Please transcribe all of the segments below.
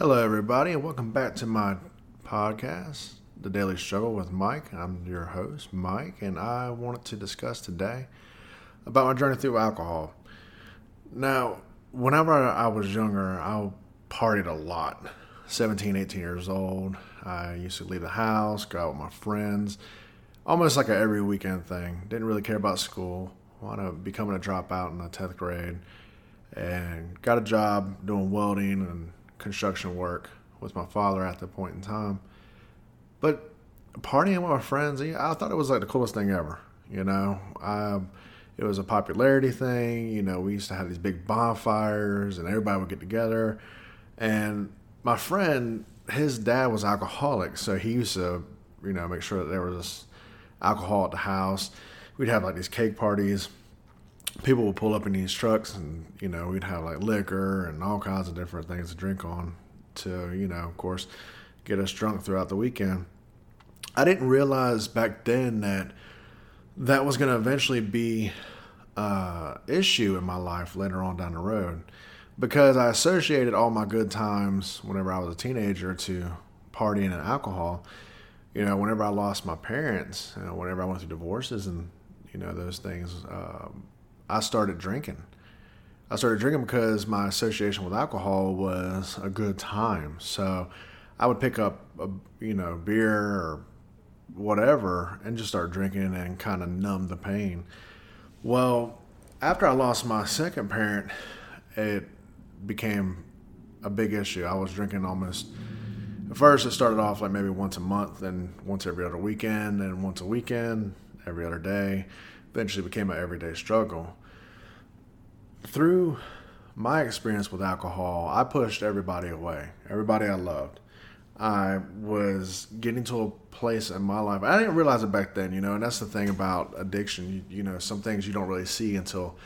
Hello, everybody, and welcome back to my podcast, The Daily Struggle with Mike. I'm your host, Mike, and I wanted to discuss today about my journey through alcohol. Now, whenever I was younger, I partied a lot. 17, 18 years old. I used to leave the house, go out with my friends, almost like a every weekend thing. Didn't really care about school. Wound up becoming a dropout in the 10th grade and got a job doing welding and construction work with my father at that point in time. But partying with my friends, I thought it was like the coolest thing ever. You know, I, it was a popularity thing. You know, we used to have these big bonfires and everybody would get together. And my friend, his dad was alcoholic, so he used to, you know, make sure that there was alcohol at the house. We'd have like these cake parties. People would pull up in these trucks, and you know, we'd have like liquor and all kinds of different things to drink on, to you know, of course, get us drunk throughout the weekend. I didn't realize back then that that was going to eventually be a issue in my life later on down the road because I associated all my good times whenever I was a teenager to partying and alcohol. You know, whenever I lost my parents, you know, whenever I went through divorces and you know those things, um, I started drinking. I started drinking because my association with alcohol was a good time. So I would pick up a you know beer or whatever and just start drinking and kind of numb the pain. Well, after I lost my second parent, it became a big issue. I was drinking almost. At first, it started off like maybe once a month, then once every other weekend, then once a weekend, every other day. Eventually, became an everyday struggle. Through my experience with alcohol, I pushed everybody away, everybody I loved. I was getting to a place in my life. I didn't realize it back then, you know, and that's the thing about addiction. You, you know, some things you don't really see until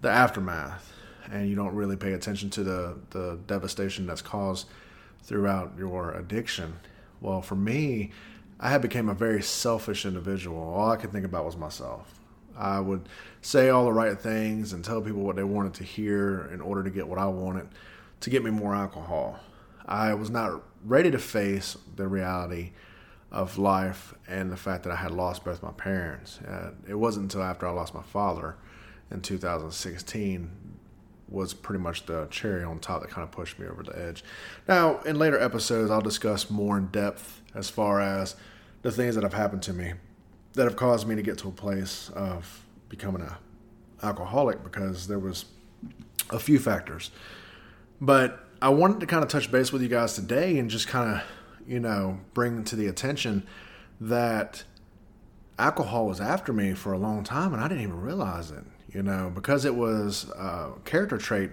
the aftermath and you don't really pay attention to the, the devastation that's caused throughout your addiction. Well, for me, I had become a very selfish individual. All I could think about was myself. I would say all the right things and tell people what they wanted to hear in order to get what I wanted to get me more alcohol. I was not ready to face the reality of life and the fact that I had lost both my parents. Uh, it wasn't until after I lost my father in 2016 was pretty much the cherry on top that kind of pushed me over the edge. Now, in later episodes, I'll discuss more in depth as far as the things that have happened to me that have caused me to get to a place of becoming an alcoholic because there was a few factors. But I wanted to kind of touch base with you guys today and just kind of, you know, bring to the attention that alcohol was after me for a long time and I didn't even realize it you know, because it was a character trait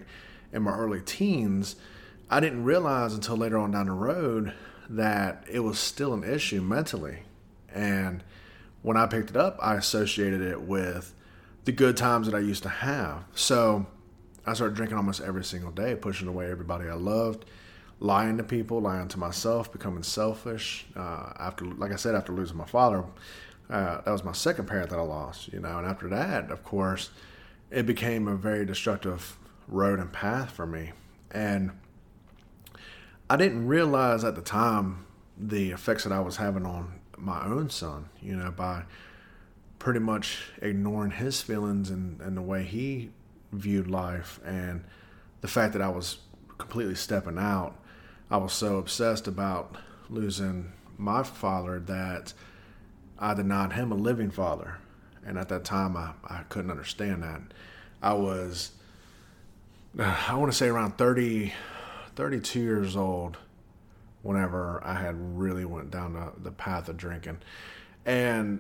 in my early teens, I didn't realize until later on down the road that it was still an issue mentally. And when I picked it up, I associated it with the good times that I used to have. So I started drinking almost every single day, pushing away everybody I loved, lying to people, lying to myself, becoming selfish. Uh, after, like I said, after losing my father, uh, that was my second parent that I lost, you know. And after that, of course, it became a very destructive road and path for me. And I didn't realize at the time the effects that I was having on my own son, you know, by pretty much ignoring his feelings and, and the way he viewed life and the fact that I was completely stepping out. I was so obsessed about losing my father that I denied him a living father. And at that time, I, I couldn't understand that. I was, I want to say around 30, 32 years old whenever I had really went down the, the path of drinking. And,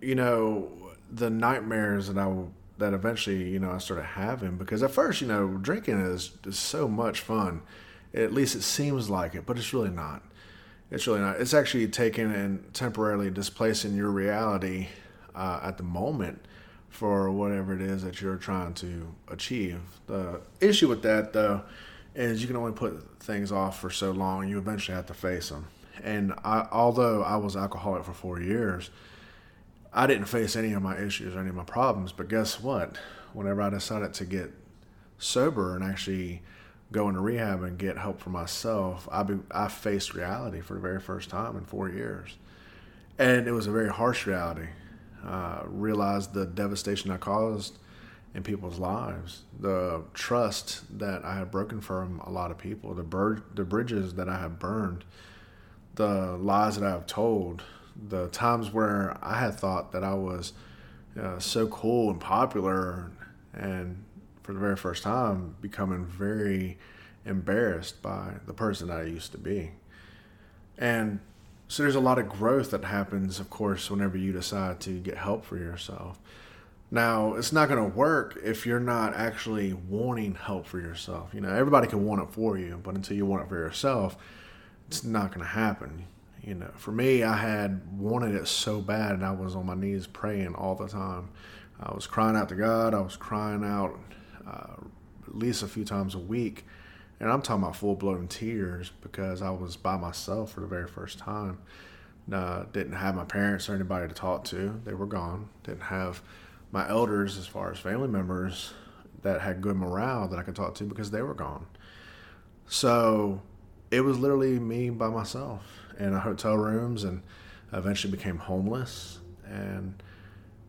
you know, the nightmares that I, that eventually, you know, I started having because at first, you know, drinking is, is so much fun. At least it seems like it, but it's really not. It's really not. It's actually taking and temporarily displacing your reality uh, at the moment for whatever it is that you're trying to achieve. The issue with that, though, is you can only put things off for so long. You eventually have to face them. And I, although I was alcoholic for four years, I didn't face any of my issues or any of my problems. But guess what? Whenever I decided to get sober and actually go into rehab and get help for myself, I be, I faced reality for the very first time in four years, and it was a very harsh reality. Uh, realized the devastation I caused in people's lives, the trust that I have broken from a lot of people, the bur- the bridges that I have burned, the lies that I have told, the times where I had thought that I was uh, so cool and popular, and for the very first time, becoming very embarrassed by the person that I used to be. And so there's a lot of growth that happens, of course, whenever you decide to get help for yourself. Now, it's not going to work if you're not actually wanting help for yourself. You know, everybody can want it for you, but until you want it for yourself, it's not going to happen. You know, for me, I had wanted it so bad, and I was on my knees praying all the time. I was crying out to God. I was crying out uh, at least a few times a week. And I'm talking about full blown tears because I was by myself for the very first time. Uh, didn't have my parents or anybody to talk to, they were gone. Didn't have my elders, as far as family members, that had good morale that I could talk to because they were gone. So it was literally me by myself in hotel rooms and eventually became homeless. And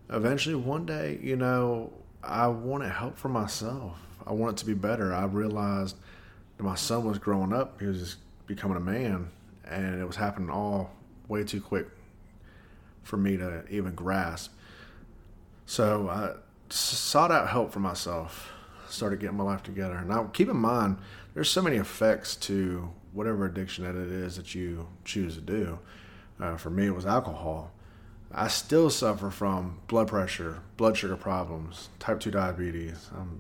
eventually, one day, you know, I wanted help for myself. I wanted to be better. I realized that my son was growing up, he was just becoming a man, and it was happening all way too quick for me to even grasp. So I sought out help for myself, started getting my life together. Now, keep in mind, there's so many effects to whatever addiction that it is that you choose to do. Uh, for me, it was alcohol. I still suffer from blood pressure, blood sugar problems, type 2 diabetes. I'm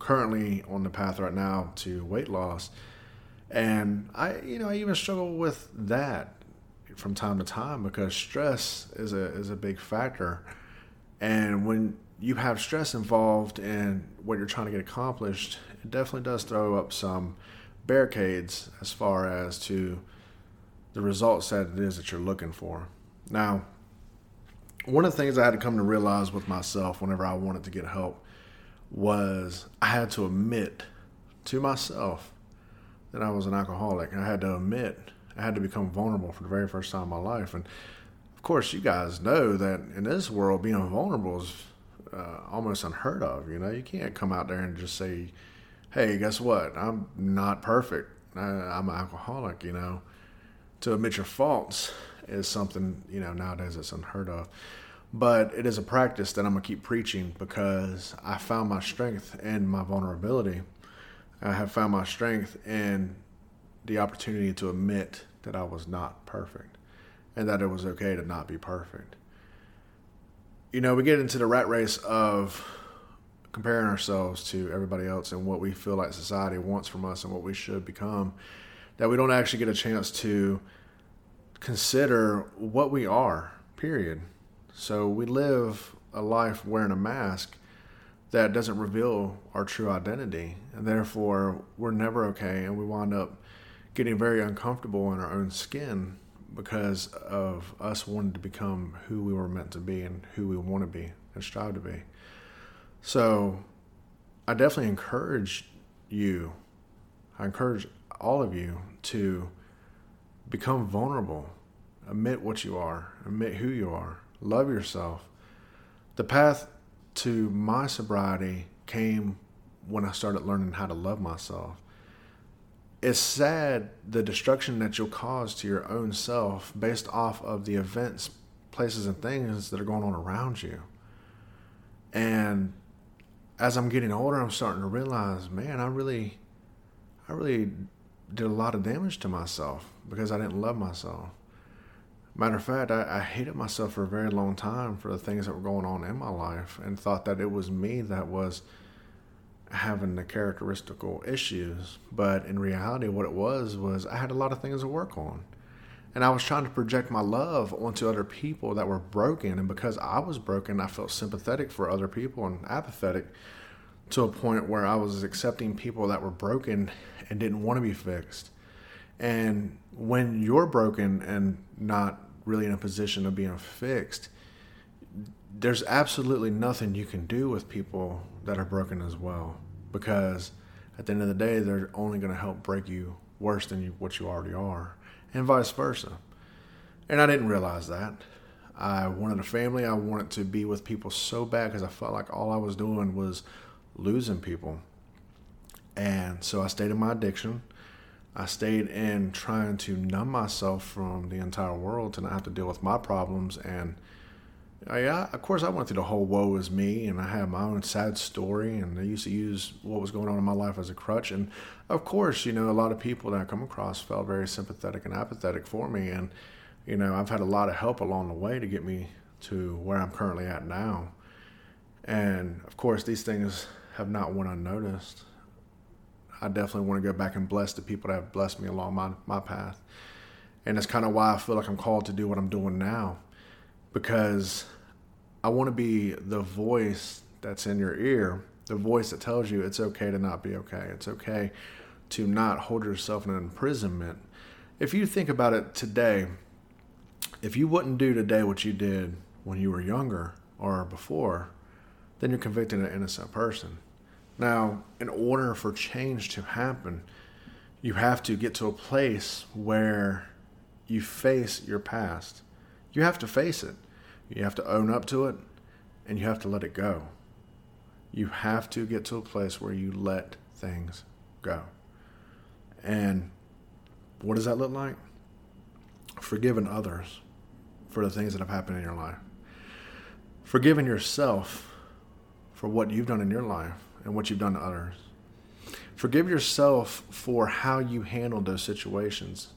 currently on the path right now to weight loss. And I, you know, I even struggle with that from time to time because stress is a is a big factor. And when you have stress involved in what you're trying to get accomplished, it definitely does throw up some barricades as far as to the results that it is that you're looking for. Now, one of the things I had to come to realize with myself whenever I wanted to get help was I had to admit to myself that I was an alcoholic. I had to admit, I had to become vulnerable for the very first time in my life. And of course, you guys know that in this world, being vulnerable is uh, almost unheard of. You know, you can't come out there and just say, hey, guess what? I'm not perfect. I, I'm an alcoholic, you know. To admit your faults is something, you know, nowadays it's unheard of. But it is a practice that I'm to keep preaching because I found my strength in my vulnerability. I have found my strength in the opportunity to admit that I was not perfect and that it was okay to not be perfect. You know, we get into the rat race of comparing ourselves to everybody else and what we feel like society wants from us and what we should become that we don't actually get a chance to consider what we are, period. So we live a life wearing a mask that doesn't reveal our true identity. And therefore, we're never okay. And we wind up getting very uncomfortable in our own skin because of us wanting to become who we were meant to be and who we want to be and strive to be. So I definitely encourage you, I encourage all of you to become vulnerable, admit what you are, admit who you are, love yourself. The path to my sobriety came when I started learning how to love myself. It's sad the destruction that you'll cause to your own self based off of the events, places, and things that are going on around you. And as I'm getting older, I'm starting to realize, man, I really, I really did a lot of damage to myself because I didn't love myself. Matter of fact, I, I, hated myself for a very long time for the things that were going on in my life and thought that it was me that was having the characteristical issues. But in reality, what it was was I had a lot of things to work on. And I was trying to project my love onto other people that were broken. And because I was broken, I felt sympathetic for other people and apathetic to a point where I was accepting people that were broken and didn't want to be fixed. And when you're broken and not really in a position of being fixed, there's absolutely nothing you can do with people that are broken as well. Because at the end of the day, they're only going to help break you worse than you, what you already are, and vice versa. And I didn't realize that. I wanted a family. I wanted to be with people so bad because I felt like all I was doing was losing people. And so I stayed in my addiction. I stayed in trying to numb myself from the entire world to not have to deal with my problems. And yeah, of course, I went through the whole woe is me, and I had my own sad story. And I used to use what was going on in my life as a crutch. And of course, you know, a lot of people that I come across felt very sympathetic and apathetic for me. And you know, I've had a lot of help along the way to get me to where I'm currently at now. And of course, these things have not went unnoticed. I definitely want to go back and bless the people that have blessed me along my, my path. And that's kind of why I feel like I'm called to do what I'm doing now because I want to be the voice that's in your ear, the voice that tells you it's okay to not be okay. It's okay to not hold yourself in imprisonment. If you think about it today, if you wouldn't do today what you did when you were younger or before, then you're convicting an innocent person. Now, in order for change to happen, you have to get to a place where you face your past. You have to face it. You have to own up to it and you have to let it go. You have to get to a place where you let things go. And what does that look like? Forgiving others for the things that have happened in your life. Forgiving yourself for what you've done in your life and what you've done to others. Forgive yourself for how you handled those situations.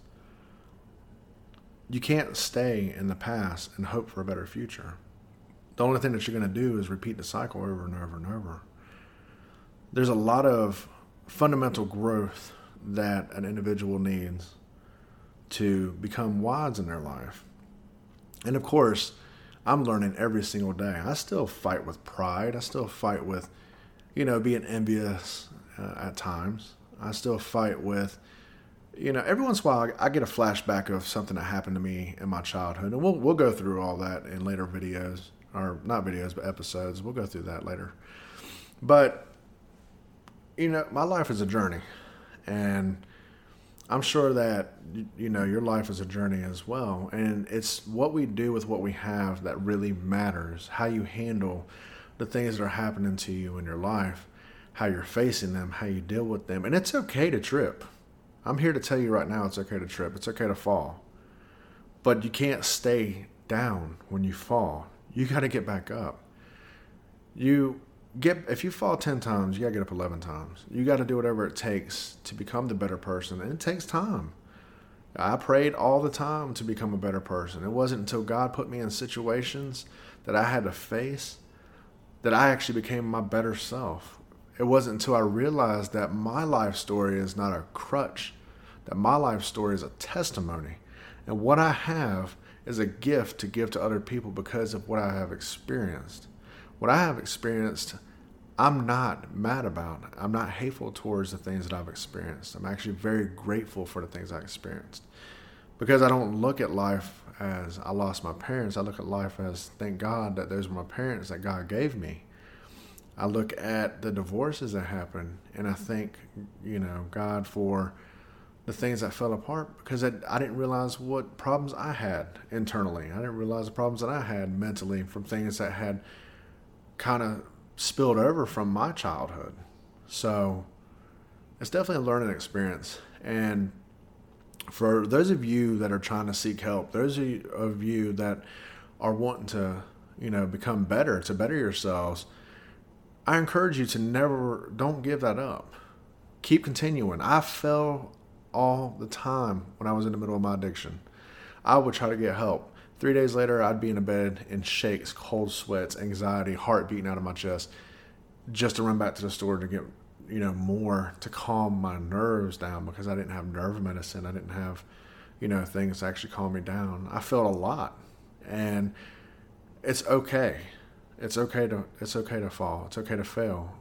You can't stay in the past and hope for a better future. The only thing that you're going to do is repeat the cycle over and over and over. There's a lot of fundamental growth that an individual needs to become wise in their life. And of course, I'm learning every single day. I still fight with pride. I still fight with, you know, being envious uh, at times. I still fight with, you know, every once in a while I get a flashback of something that happened to me in my childhood, and we'll we'll go through all that in later videos, or not videos, but episodes. We'll go through that later. But you know, my life is a journey, and I'm sure that you know your life is a journey as well, and it's what we do with what we have that really matters. How you handle the things that are happening to you in your life, how you're facing them, how you deal with them, and it's okay to trip. I'm here to tell you right now, it's okay to trip. It's okay to fall, but you can't stay down when you fall. You got to get back up. You get if you fall 10 times you got to get up 11 times you got to do whatever it takes to become the better person and it takes time i prayed all the time to become a better person it wasn't until god put me in situations that i had to face that i actually became my better self it wasn't until i realized that my life story is not a crutch that my life story is a testimony and what i have is a gift to give to other people because of what i have experienced what I have experienced, I'm not mad about. I'm not hateful towards the things that I've experienced. I'm actually very grateful for the things I experienced because I don't look at life as I lost my parents. I look at life as thank God that those were my parents that God gave me. I look at the divorces that happen and I thank, you know, God for the things that fell apart because I, I didn't realize what problems I had internally. I didn't realize the problems that I had mentally from things that had kind of spilled over from my childhood. So it's definitely a learning experience. And for those of you that are trying to seek help, those of you that are wanting to, you know, become better, to better yourselves, I encourage you to never, don't give that up. Keep continuing. I fell all the time when I was in the middle of my addiction. I would try to get help. Three days later, I'd be in a bed in shakes, cold sweats, anxiety, heart beating out of my chest, just to run back to the store to get, you know, more to calm my nerves down because I didn't have nerve medicine. I didn't have, you know, things to actually calm me down. I felt a lot, and it's okay. It's okay to it's okay to fall. It's okay to fail.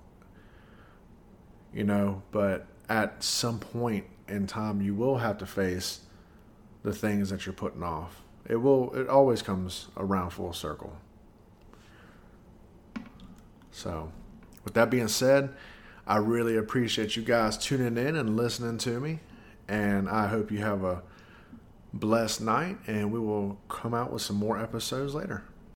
You know, but at some point in time, you will have to face the things that you're putting off it will it always comes around full circle. So, with that being said, I really appreciate you guys tuning in and listening to me. And I hope you have a blessed night. And we will come out with some more episodes later.